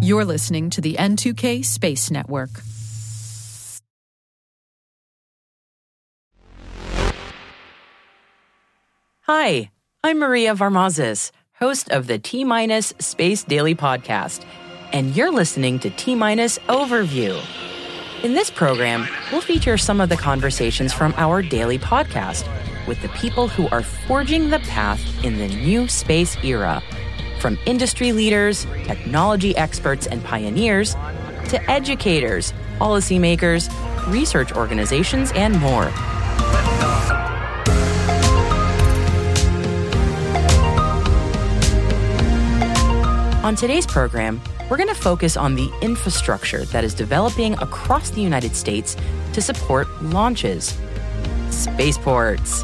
You're listening to the N2K Space Network. Hi, I'm Maria Varmazis, host of the T Minus Space Daily Podcast, and you're listening to T Minus Overview. In this program, we'll feature some of the conversations from our daily podcast with the people who are forging the path in the new space era. From industry leaders, technology experts, and pioneers, to educators, policymakers, research organizations, and more. On today's program, we're going to focus on the infrastructure that is developing across the United States to support launches. Spaceports.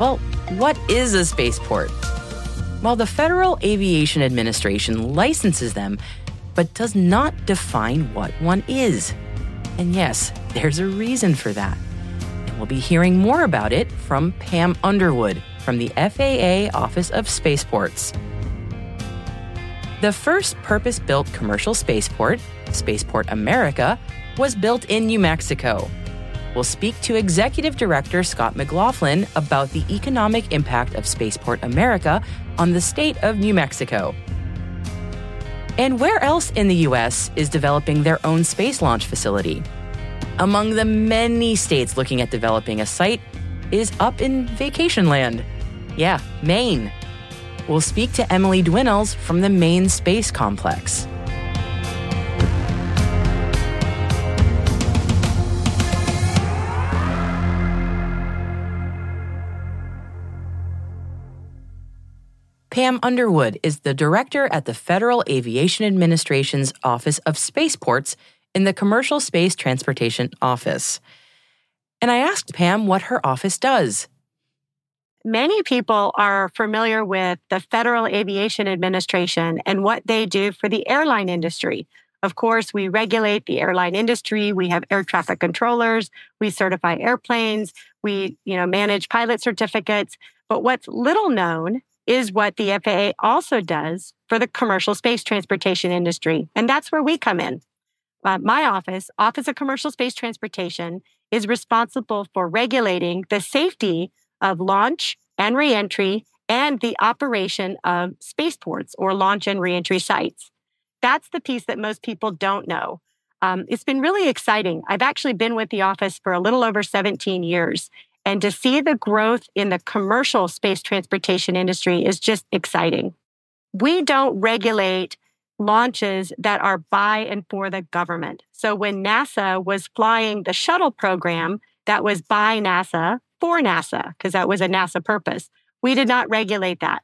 Well, what is a spaceport? While the Federal Aviation Administration licenses them, but does not define what one is. And yes, there's a reason for that. And we'll be hearing more about it from Pam Underwood from the FAA Office of Spaceports. The first purpose built commercial spaceport, Spaceport America, was built in New Mexico. We'll speak to Executive Director Scott McLaughlin about the economic impact of Spaceport America on the state of New Mexico. And where else in the U.S. is developing their own space launch facility? Among the many states looking at developing a site is up in vacation land. Yeah, Maine. We'll speak to Emily Dwinnells from the Maine Space Complex. Pam Underwood is the director at the Federal Aviation Administration's Office of Spaceports in the Commercial Space Transportation Office. And I asked Pam what her office does. Many people are familiar with the Federal Aviation Administration and what they do for the airline industry. Of course, we regulate the airline industry. We have air traffic controllers. We certify airplanes. We, you know, manage pilot certificates. But what's little known is what the FAA also does for the commercial space transportation industry. And that's where we come in. Uh, my office, Office of Commercial Space Transportation, is responsible for regulating the safety of launch and reentry and the operation of spaceports or launch and reentry sites. That's the piece that most people don't know. Um, it's been really exciting. I've actually been with the office for a little over 17 years, and to see the growth in the commercial space transportation industry is just exciting. We don't regulate launches that are by and for the government. So when NASA was flying the shuttle program that was by NASA for NASA, because that was a NASA purpose, we did not regulate that.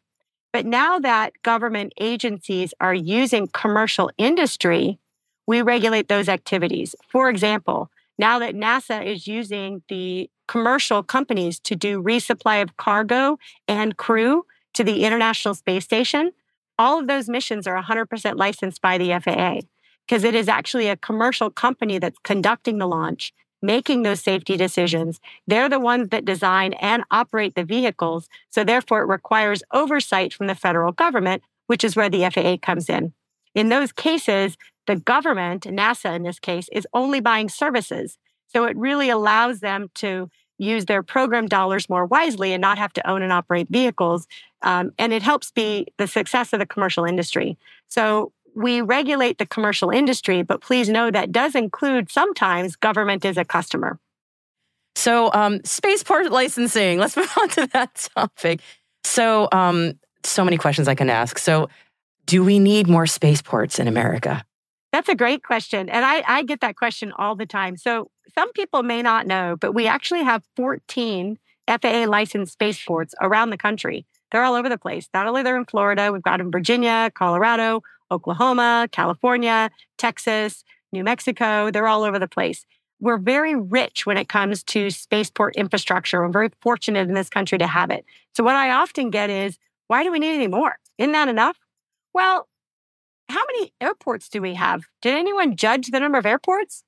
But now that government agencies are using commercial industry, we regulate those activities. For example, now that NASA is using the commercial companies to do resupply of cargo and crew to the International Space Station, all of those missions are 100% licensed by the FAA because it is actually a commercial company that's conducting the launch, making those safety decisions. They're the ones that design and operate the vehicles. So therefore, it requires oversight from the federal government, which is where the FAA comes in. In those cases, the government, NASA in this case, is only buying services. So it really allows them to use their program dollars more wisely and not have to own and operate vehicles. Um, and it helps be the success of the commercial industry. So we regulate the commercial industry, but please know that does include sometimes government is a customer. So, um, spaceport licensing, let's move on to that topic. So, um, so many questions I can ask. So, do we need more spaceports in America? That's a great question. And I, I get that question all the time. So, some people may not know, but we actually have 14 FAA licensed spaceports around the country. They're all over the place. Not only they're in Florida, we've got them in Virginia, Colorado, Oklahoma, California, Texas, New Mexico. They're all over the place. We're very rich when it comes to spaceport infrastructure. We're very fortunate in this country to have it. So what I often get is, why do we need any more? Isn't that enough? Well, how many airports do we have? Did anyone judge the number of airports?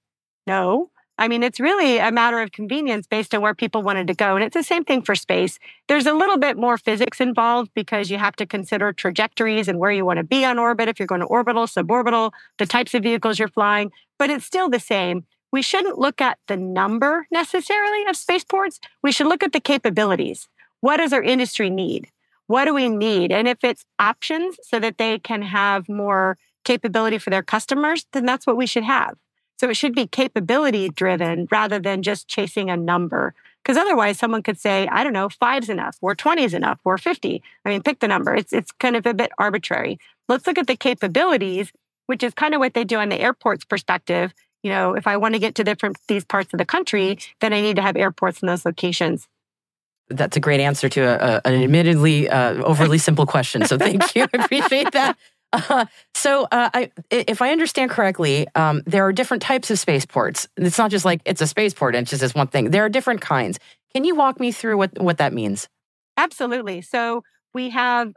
No. I mean, it's really a matter of convenience based on where people wanted to go. And it's the same thing for space. There's a little bit more physics involved because you have to consider trajectories and where you want to be on orbit if you're going to orbital, suborbital, the types of vehicles you're flying, but it's still the same. We shouldn't look at the number necessarily of spaceports. We should look at the capabilities. What does our industry need? What do we need? And if it's options so that they can have more capability for their customers, then that's what we should have. So it should be capability driven rather than just chasing a number. Because otherwise, someone could say, I don't know, five's enough, or 20 is enough, or 50. I mean, pick the number. It's, it's kind of a bit arbitrary. Let's look at the capabilities, which is kind of what they do on the airport's perspective. You know, if I want to get to different these parts of the country, then I need to have airports in those locations. That's a great answer to a, a, an admittedly uh, overly simple question. So thank you. I appreciate that. Uh, so, uh, I, if I understand correctly, um, there are different types of spaceports. It's not just like it's a spaceport and it's just this one thing. There are different kinds. Can you walk me through what, what that means? Absolutely. So, we have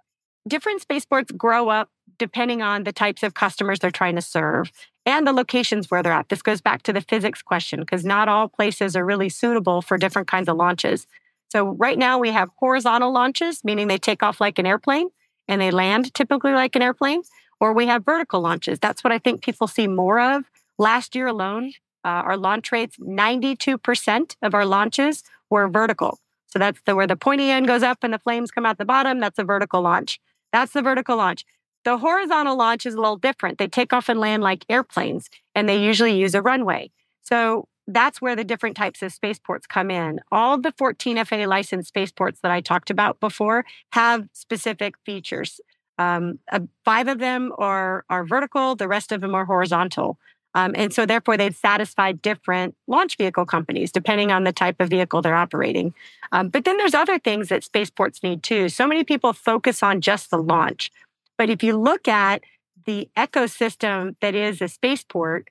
different spaceports grow up depending on the types of customers they're trying to serve and the locations where they're at. This goes back to the physics question because not all places are really suitable for different kinds of launches. So, right now we have horizontal launches, meaning they take off like an airplane and they land typically like an airplane, or we have vertical launches. That's what I think people see more of. Last year alone, uh, our launch rates, 92% of our launches were vertical. So that's the where the pointy end goes up and the flames come out the bottom. That's a vertical launch. That's the vertical launch. The horizontal launch is a little different. They take off and land like airplanes, and they usually use a runway. So that's where the different types of spaceports come in. All the 14 FAA licensed spaceports that I talked about before have specific features. Um, uh, five of them are, are vertical, the rest of them are horizontal. Um, and so, therefore, they'd satisfy different launch vehicle companies depending on the type of vehicle they're operating. Um, but then there's other things that spaceports need too. So many people focus on just the launch. But if you look at the ecosystem that is a spaceport,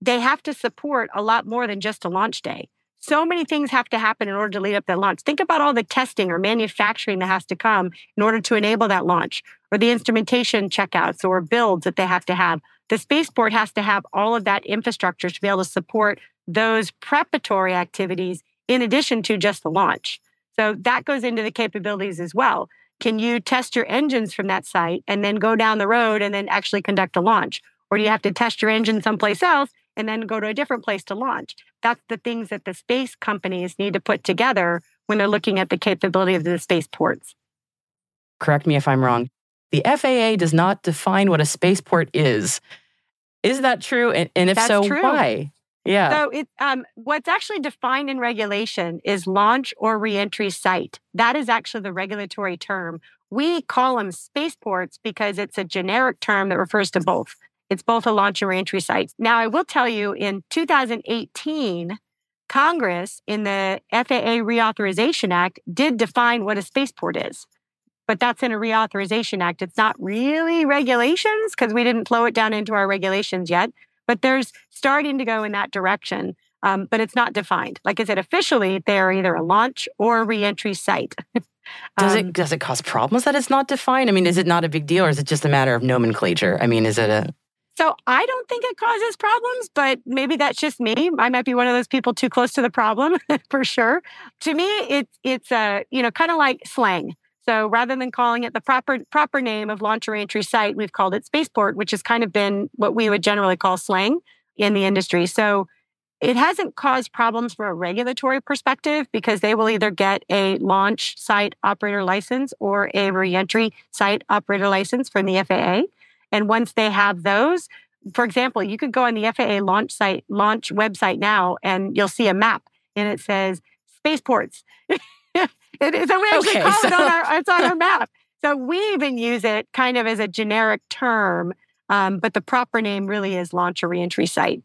they have to support a lot more than just a launch day. So many things have to happen in order to lead up that launch. Think about all the testing or manufacturing that has to come in order to enable that launch, or the instrumentation checkouts or builds that they have to have. The spaceport has to have all of that infrastructure to be able to support those preparatory activities in addition to just the launch. So that goes into the capabilities as well. Can you test your engines from that site and then go down the road and then actually conduct a launch? Or do you have to test your engine someplace else and then go to a different place to launch. That's the things that the space companies need to put together when they're looking at the capability of the spaceports. Correct me if I'm wrong. The FAA does not define what a spaceport is. Is that true? And, and if That's so, true. why? Yeah. So it, um, what's actually defined in regulation is launch or reentry site. That is actually the regulatory term. We call them spaceports because it's a generic term that refers to both. It's both a launch and reentry site. Now, I will tell you in 2018, Congress in the FAA Reauthorization Act did define what a spaceport is. But that's in a reauthorization act. It's not really regulations because we didn't flow it down into our regulations yet. But there's starting to go in that direction. Um, but it's not defined. Like I said, officially, they're either a launch or a reentry site. does it um, does it cause problems that it's not defined? I mean, is it not a big deal, or is it just a matter of nomenclature? I mean, is it a so I don't think it causes problems, but maybe that's just me. I might be one of those people too close to the problem for sure. To me, it's it's a uh, you know kind of like slang. So rather than calling it the proper proper name of launch or entry site, we've called it spaceport, which has kind of been what we would generally call slang in the industry. So it hasn't caused problems from a regulatory perspective because they will either get a launch site operator license or a reentry site operator license from the FAA. And once they have those, for example, you could go on the FAA launch site, launch website now, and you'll see a map and it says spaceports. it is, so we actually okay, call so... it on our, it's on our map. So we even use it kind of as a generic term, um, but the proper name really is launch or reentry site.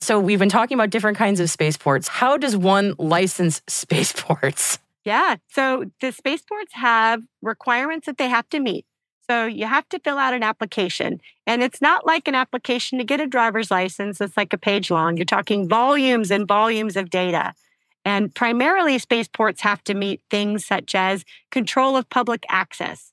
So we've been talking about different kinds of spaceports. How does one license spaceports? Yeah. So the spaceports have requirements that they have to meet. So you have to fill out an application. And it's not like an application to get a driver's license. It's like a page long. You're talking volumes and volumes of data. And primarily, spaceports have to meet things such as control of public access.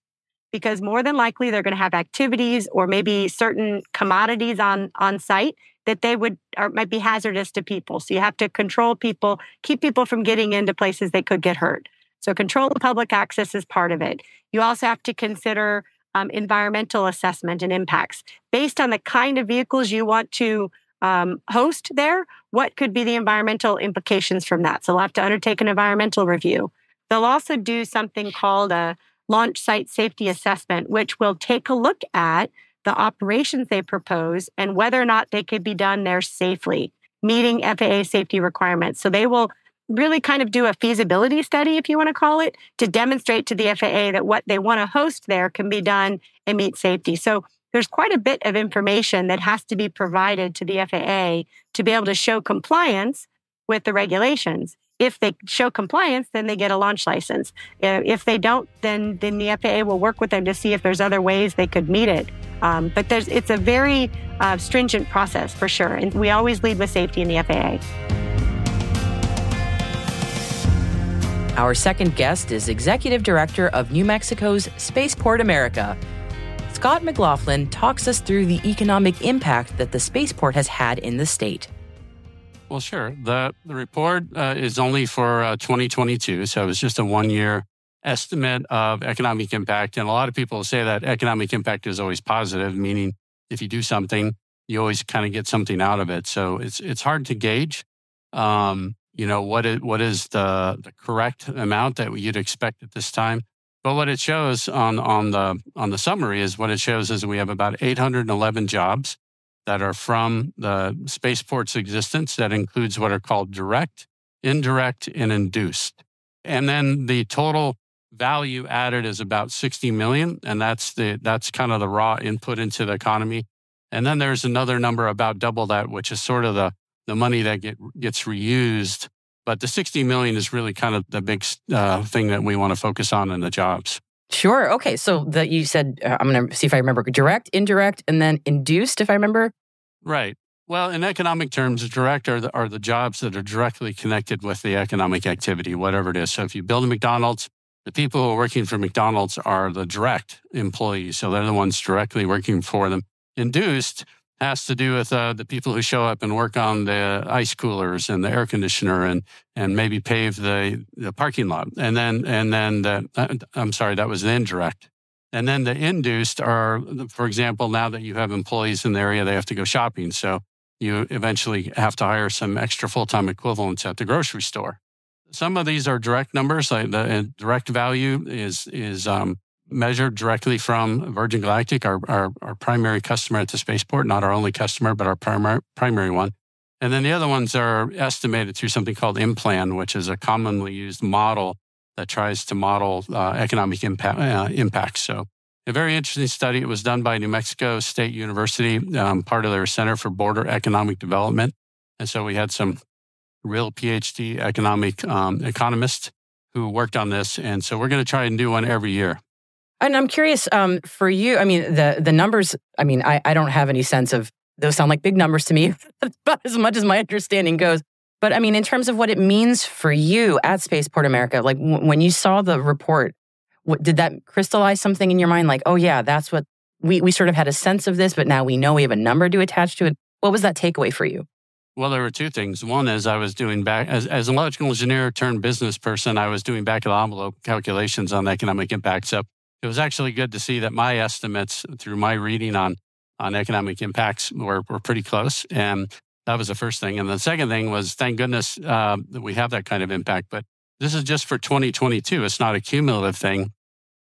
because more than likely they're going to have activities or maybe certain commodities on on site that they would or might be hazardous to people. So you have to control people, keep people from getting into places they could get hurt. So control of public access is part of it. You also have to consider um, environmental assessment and impacts based on the kind of vehicles you want to um, host there. What could be the environmental implications from that? So they'll have to undertake an environmental review. They'll also do something called a launch site safety assessment, which will take a look at the operations they propose and whether or not they could be done there safely, meeting FAA safety requirements. So they will really kind of do a feasibility study, if you want to call it, to demonstrate to the FAA that what they want to host there can be done and meet safety. So there's quite a bit of information that has to be provided to the FAA to be able to show compliance with the regulations. If they show compliance, then they get a launch license. If they don't, then, then the FAA will work with them to see if there's other ways they could meet it. Um, but there's, it's a very uh, stringent process for sure. And we always lead with safety in the FAA. Our second guest is Executive Director of New Mexico's Spaceport America. Scott McLaughlin talks us through the economic impact that the spaceport has had in the state. Well, sure. The, the report uh, is only for uh, 2022, so it was just a one year estimate of economic impact. And a lot of people say that economic impact is always positive, meaning if you do something, you always kind of get something out of it. So it's it's hard to gauge. Um, you know what is what is the the correct amount that you'd expect at this time. But what it shows on on the on the summary is what it shows is we have about 811 jobs that are from the spaceport's existence. That includes what are called direct indirect and induced. And then the total value added is about 60 million and that's the that's kind of the raw input into the economy. And then there's another number about double that which is sort of the the money that get, gets reused. But the 60 million is really kind of the big uh, thing that we want to focus on in the jobs. Sure. Okay. So that you said, uh, I'm going to see if I remember direct, indirect, and then induced, if I remember. Right. Well, in economic terms, direct are the, are the jobs that are directly connected with the economic activity, whatever it is. So if you build a McDonald's, the people who are working for McDonald's are the direct employees. So they're the ones directly working for them. Induced has to do with uh, the people who show up and work on the ice coolers and the air conditioner and and maybe pave the, the parking lot. And then and then the, uh, I'm sorry, that was the indirect. And then the induced are, for example, now that you have employees in the area, they have to go shopping. So you eventually have to hire some extra full time equivalents at the grocery store. Some of these are direct numbers. Like the uh, direct value is is um, measured directly from Virgin Galactic, our, our, our, primary customer at the spaceport, not our only customer, but our primary, primary one. And then the other ones are estimated through something called IMPLAN, which is a commonly used model that tries to model uh, economic impact, uh, impacts. So, a very interesting study. It was done by New Mexico State University, um, part of their Center for Border Economic Development. And so we had some real PhD economic um, economists who worked on this. And so we're going to try and do one every year. And I'm curious um, for you. I mean, the the numbers. I mean, I, I don't have any sense of those. Sound like big numbers to me, about as much as my understanding goes. But I mean, in terms of what it means for you at Spaceport America, like w- when you saw the report, what, did that crystallize something in your mind? Like, oh yeah, that's what we we sort of had a sense of this, but now we know we have a number to attach to it. What was that takeaway for you? Well, there were two things. One is I was doing back as, as an electrical engineer turned business person, I was doing back of the envelope calculations on the economic impact. So it was actually good to see that my estimates through my reading on on economic impacts were, were pretty close. And that was the first thing. And the second thing was, thank goodness uh, that we have that kind of impact. But this is just for 2022. It's not a cumulative thing.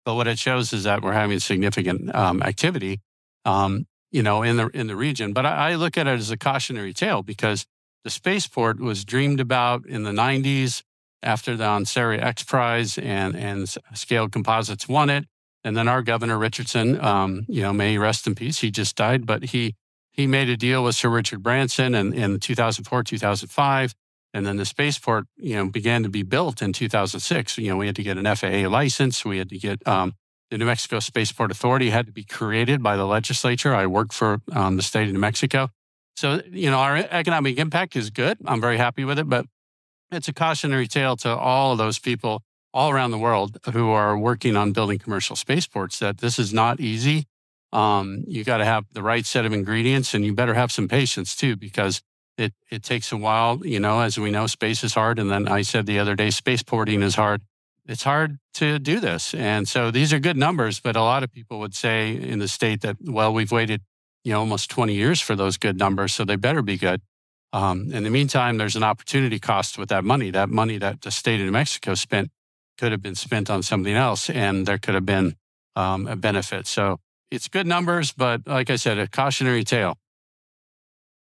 But what it shows is that we're having significant um, activity, um, you know, in the in the region. But I, I look at it as a cautionary tale because the spaceport was dreamed about in the 90s after the Ansari X Prize and and Scaled Composites won it. And then our governor Richardson, um, you know, may he rest in peace. He just died, but he he made a deal with Sir Richard Branson in, in 2004, 2005. And then the spaceport, you know, began to be built in 2006. You know, we had to get an FAA license. We had to get um, the New Mexico Spaceport Authority had to be created by the legislature. I work for um, the state of New Mexico. So, you know, our economic impact is good. I'm very happy with it, but it's a cautionary tale to all of those people all around the world who are working on building commercial spaceports that this is not easy. Um, you got to have the right set of ingredients and you better have some patience too, because it, it takes a while. You know, as we know, space is hard. And then I said the other day, spaceporting is hard. It's hard to do this. And so these are good numbers, but a lot of people would say in the state that, well, we've waited, you know, almost 20 years for those good numbers. So they better be good. Um, in the meantime, there's an opportunity cost with that money. That money that the state of New Mexico spent could have been spent on something else, and there could have been um, a benefit. So it's good numbers, but like I said, a cautionary tale.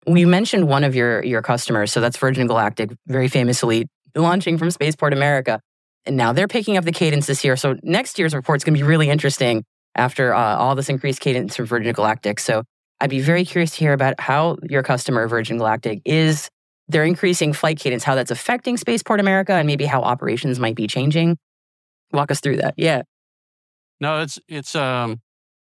You mentioned one of your your customers, so that's Virgin Galactic, very famously launching from Spaceport America, and now they're picking up the cadence this year. So next year's report is going to be really interesting after uh, all this increased cadence from Virgin Galactic. So I'd be very curious to hear about how your customer, Virgin Galactic, is their increasing flight cadence, how that's affecting Spaceport America, and maybe how operations might be changing. Walk us through that. Yeah. No, it's it's um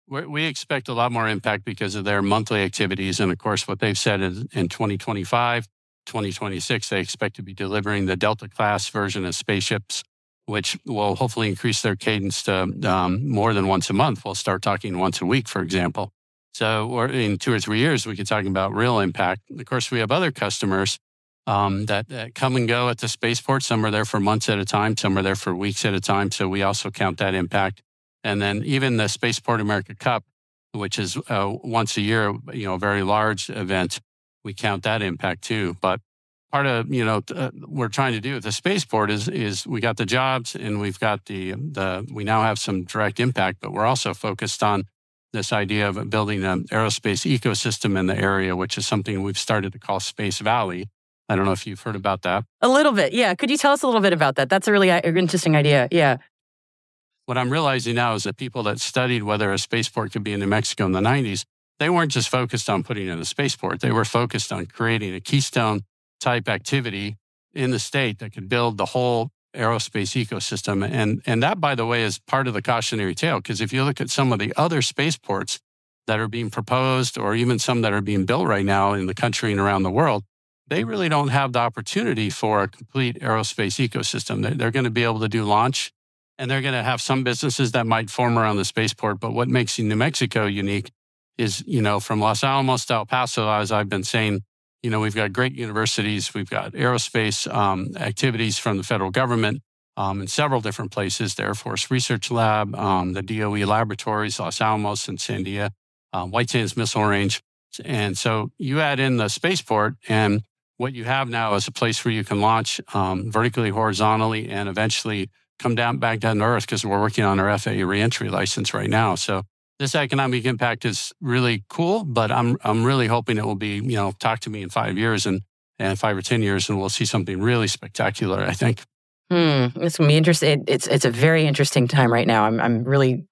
we expect a lot more impact because of their monthly activities, and of course, what they've said is in 2025, 2026, they expect to be delivering the Delta class version of spaceships, which will hopefully increase their cadence to um, more than once a month. We'll start talking once a week, for example. So, or in two or three years, we could talk about real impact. Of course, we have other customers um, that, that, come and go at the spaceport. Some are there for months at a time, some are there for weeks at a time. So we also count that impact. And then even the Spaceport America Cup, which is uh, once a year, you know, a very large event, we count that impact too. But part of you know uh, we're trying to do at the spaceport is is we got the jobs and we've got the the we now have some direct impact, but we're also focused on this idea of building an aerospace ecosystem in the area, which is something we've started to call Space Valley. I don't know if you've heard about that. A little bit, yeah. Could you tell us a little bit about that? That's a really uh, interesting idea. Yeah. What I'm realizing now is that people that studied whether a spaceport could be in New Mexico in the 90s, they weren't just focused on putting in a spaceport. They were focused on creating a keystone type activity in the state that could build the whole aerospace ecosystem. And, and that, by the way, is part of the cautionary tale. Because if you look at some of the other spaceports that are being proposed, or even some that are being built right now in the country and around the world, they really don't have the opportunity for a complete aerospace ecosystem. They're, they're going to be able to do launch and they're going to have some businesses that might form around the spaceport. But what makes New Mexico unique is, you know, from Los Alamos to El Paso, as I've been saying, you know, we've got great universities, we've got aerospace um, activities from the federal government um, in several different places the Air Force Research Lab, um, the DOE laboratories, Los Alamos and Sandia, uh, White Sands Missile Range. And so you add in the spaceport, and what you have now is a place where you can launch um, vertically, horizontally, and eventually come down back down to Earth because we're working on our FAA reentry license right now. So this economic impact is really cool, but I'm I'm really hoping it will be, you know, talk to me in five years and and five or ten years, and we'll see something really spectacular. I think. Hmm, it's gonna be interesting. It's it's a very interesting time right now. I'm I'm really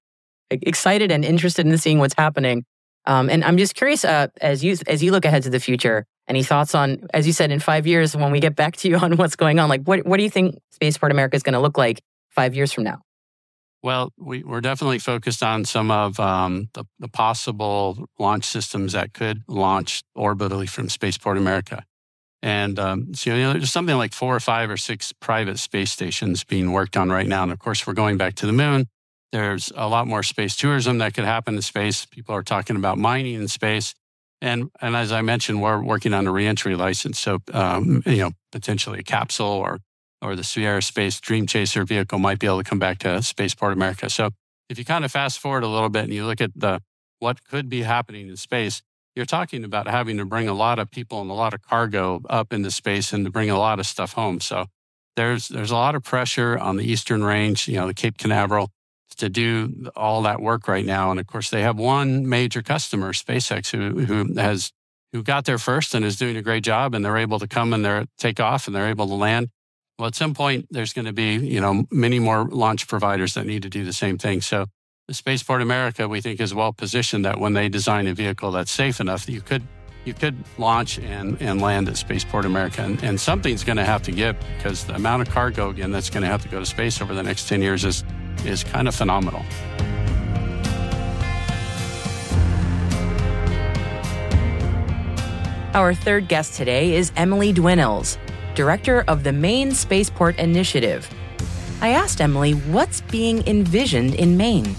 excited and interested in seeing what's happening. Um, and I'm just curious, uh, as you as you look ahead to the future, any thoughts on, as you said, in five years when we get back to you on what's going on? Like, what what do you think Spaceport America is going to look like five years from now? Well, we, are definitely focused on some of um, the, the, possible launch systems that could launch orbitally from Spaceport America. And um, so, you know, there's something like four or five or six private space stations being worked on right now. And of course, we're going back to the moon. There's a lot more space tourism that could happen in space. People are talking about mining in space. And, and as I mentioned, we're working on a reentry license. So, um, you know, potentially a capsule or or the Sierra Space Dream Chaser vehicle might be able to come back to Spaceport America. So if you kind of fast forward a little bit and you look at the what could be happening in space, you're talking about having to bring a lot of people and a lot of cargo up into space and to bring a lot of stuff home. So there's there's a lot of pressure on the Eastern Range, you know, the Cape Canaveral, to do all that work right now. And of course, they have one major customer, SpaceX, who who has who got there first and is doing a great job, and they're able to come and they're take off and they're able to land. Well, at some point, there's going to be, you know, many more launch providers that need to do the same thing. So Spaceport America, we think, is well positioned that when they design a vehicle that's safe enough, that you could you could launch and, and land at Spaceport America. And, and something's going to have to give because the amount of cargo, again, that's going to have to go to space over the next 10 years is, is kind of phenomenal. Our third guest today is Emily Dwinnells. Director of the Maine Spaceport Initiative. I asked Emily what's being envisioned in Maine.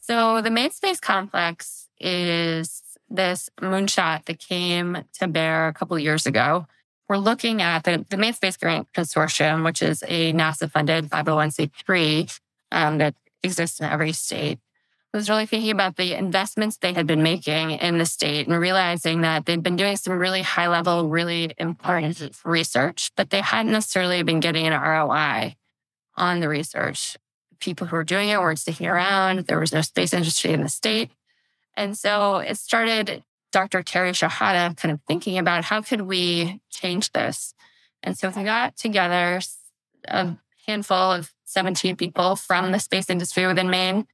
So the Maine Space Complex is this moonshot that came to bear a couple years ago. We're looking at the, the Maine Space Grant Consortium, which is a NASA funded 501c3 um, that exists in every state. Was really thinking about the investments they had been making in the state and realizing that they'd been doing some really high level, really important research, but they hadn't necessarily been getting an ROI on the research. People who were doing it weren't sticking around. There was no space industry in the state. And so it started Dr. Terry Shehata kind of thinking about how could we change this? And so we got together a handful of 17 people from the space industry within Maine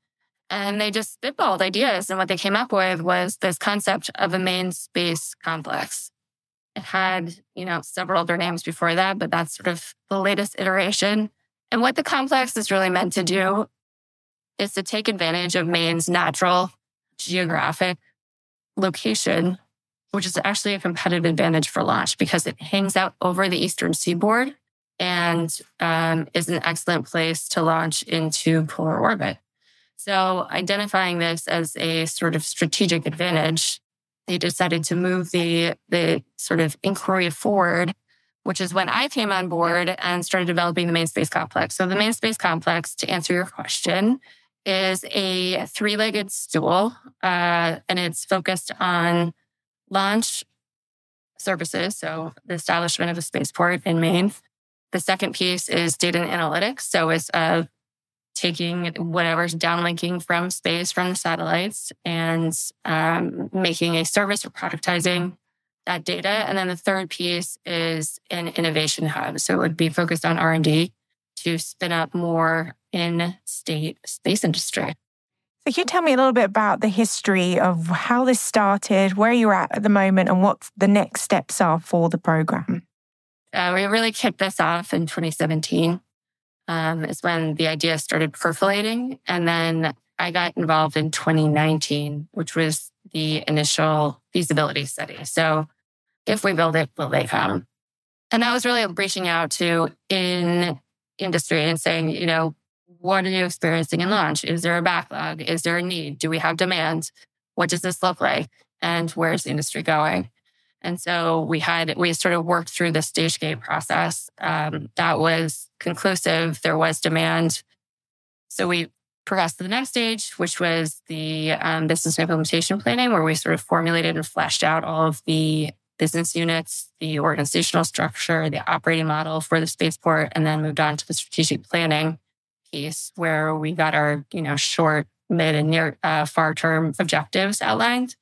and they just spitballed ideas. And what they came up with was this concept of a Maine space complex. It had, you know, several other names before that, but that's sort of the latest iteration. And what the complex is really meant to do is to take advantage of Maine's natural geographic location, which is actually a competitive advantage for launch because it hangs out over the eastern seaboard and um, is an excellent place to launch into polar orbit. So identifying this as a sort of strategic advantage, they decided to move the, the sort of inquiry forward, which is when I came on board and started developing the Maine space complex. So the Maine space complex, to answer your question, is a three-legged stool, uh, and it's focused on launch services. So the establishment of a spaceport in Maine. The second piece is data and analytics. So it's a taking whatever's downlinking from space from the satellites and um, making a service or productizing that data. And then the third piece is an innovation hub. So it would be focused on R&D to spin up more in-state space industry. So can you tell me a little bit about the history of how this started, where you're at at the moment, and what the next steps are for the program? Uh, we really kicked this off in 2017 um, is when the idea started percolating. And then I got involved in 2019, which was the initial feasibility study. So if we build it, will they come? And that was really reaching out to in industry and saying, you know, what are you experiencing in launch? Is there a backlog? Is there a need? Do we have demand? What does this look like? And where's the industry going? And so we had, we sort of worked through the stage gate process. Um, that was conclusive. There was demand. So we progressed to the next stage, which was the um, business implementation planning, where we sort of formulated and fleshed out all of the business units, the organizational structure, the operating model for the spaceport, and then moved on to the strategic planning piece, where we got our, you know, short, mid, and near uh, far term objectives outlined.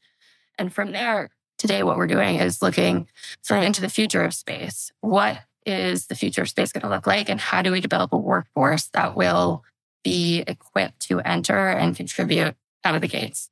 And from there, today what we're doing is looking sort of into the future of space. What is the future of space going to look like? And how do we develop a workforce that will be equipped to enter and contribute out of the gates?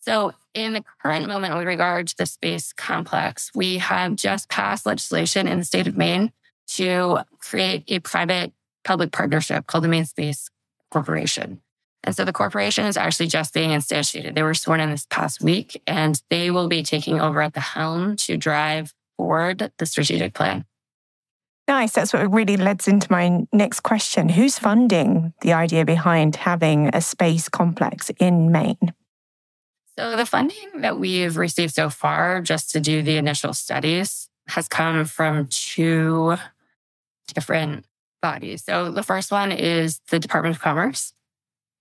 So, in the current moment with regard to the space complex, we have just passed legislation in the state of Maine to create a private public partnership called the Maine Space Corporation. And so the corporation is actually just being instantiated. They were sworn in this past week and they will be taking over at the helm to drive forward the strategic plan. Nice. That's what really leads into my next question. Who's funding the idea behind having a space complex in Maine? So, the funding that we've received so far, just to do the initial studies, has come from two different bodies. So, the first one is the Department of Commerce,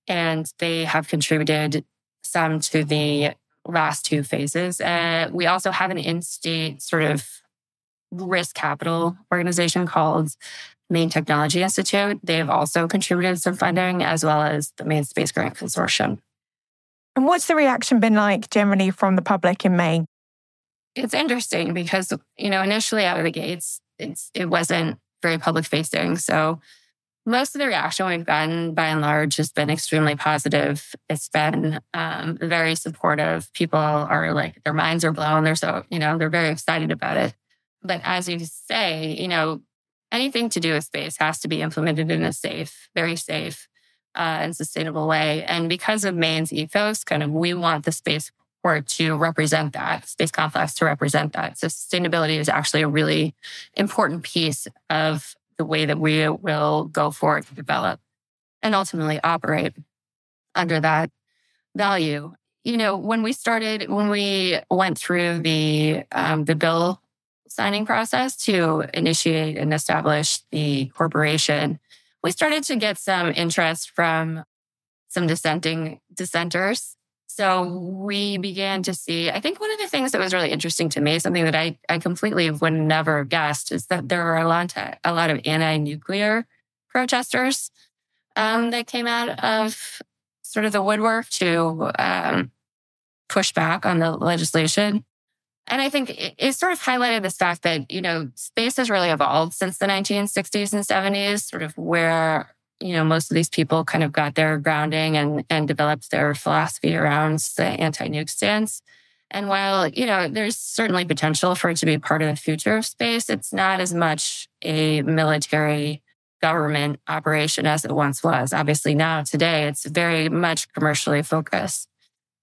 and they have contributed some to the last two phases. Uh, we also have an in-state sort of risk capital organization called Maine Technology Institute. They've also contributed some funding as well as the Maine Space Grant Consortium. And what's the reaction been like generally from the public in Maine? It's interesting because, you know, initially out of the gates, it wasn't very public facing. So most of the reaction we've gotten by and large has been extremely positive. It's been um, very supportive. People are like, their minds are blown. They're so, you know, they're very excited about it. But as you say, you know, anything to do with space has to be implemented in a safe, very safe uh, and sustainable way. And because of Maine's ethos, kind of, we want the space to represent that space complex to represent that. So sustainability is actually a really important piece of the way that we will go forward to develop and ultimately operate under that value. You know, when we started, when we went through the um, the bill signing process to initiate and establish the corporation, we started to get some interest from some dissenting dissenters. So we began to see, I think one of the things that was really interesting to me, something that I, I completely would never have guessed is that there are a lot, a lot of anti-nuclear protesters um, that came out of sort of the woodwork to um, push back on the legislation. And I think it, it, sort of highlighted this fact that, you know, space has really evolved since the 1960s and 70s, sort of where, you know, most of these people kind of got their grounding and, and developed their philosophy around the anti-nuke stance. And while, you know, there's certainly potential for it to be part of the future of space, it's not as much a military government operation as it once was. Obviously, now today, it's very much commercially focused.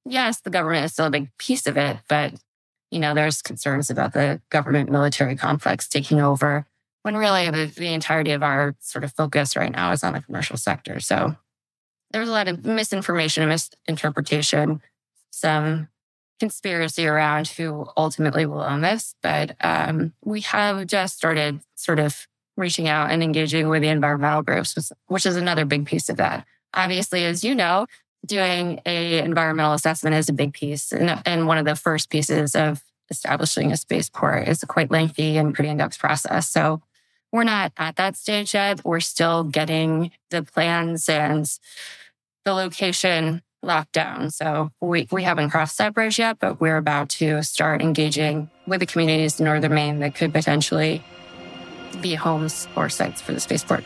Yes, the government is still a big piece of it, but you know, there's concerns about the government military complex taking over when really the, the entirety of our sort of focus right now is on the commercial sector. So there's a lot of misinformation and misinterpretation, some conspiracy around who ultimately will own this. But um, we have just started sort of reaching out and engaging with the environmental groups, which is another big piece of that. Obviously, as you know, doing a environmental assessment is a big piece and, and one of the first pieces of establishing a spaceport is a quite lengthy and pretty in-depth process so we're not at that stage yet. We're still getting the plans and the location locked down. So we, we haven't crossed that bridge yet but we're about to start engaging with the communities in northern maine that could potentially be homes or sites for the spaceport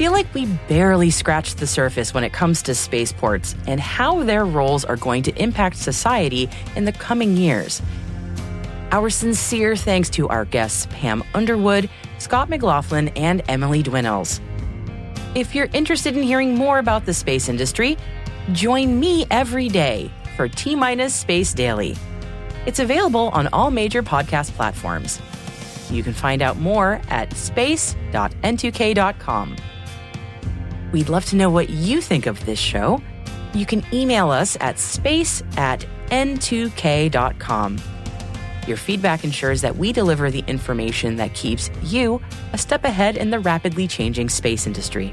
feel like we barely scratched the surface when it comes to spaceports and how their roles are going to impact society in the coming years. Our sincere thanks to our guests Pam Underwood, Scott McLaughlin, and Emily Dwinnells. If you're interested in hearing more about the space industry, join me every day for T Minus Space Daily. It's available on all major podcast platforms. You can find out more at space.n2k.com. We'd love to know what you think of this show. You can email us at space at n2k.com. Your feedback ensures that we deliver the information that keeps you a step ahead in the rapidly changing space industry.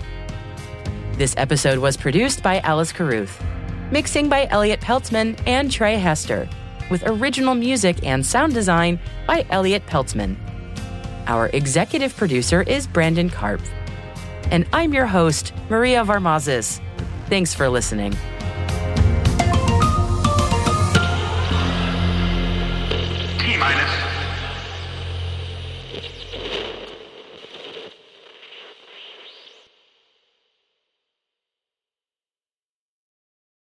This episode was produced by Alice Carruth, mixing by Elliot Peltzman and Trey Hester, with original music and sound design by Elliot Peltzman. Our executive producer is Brandon Karpf and I'm your host, Maria Varmazis. Thanks for listening.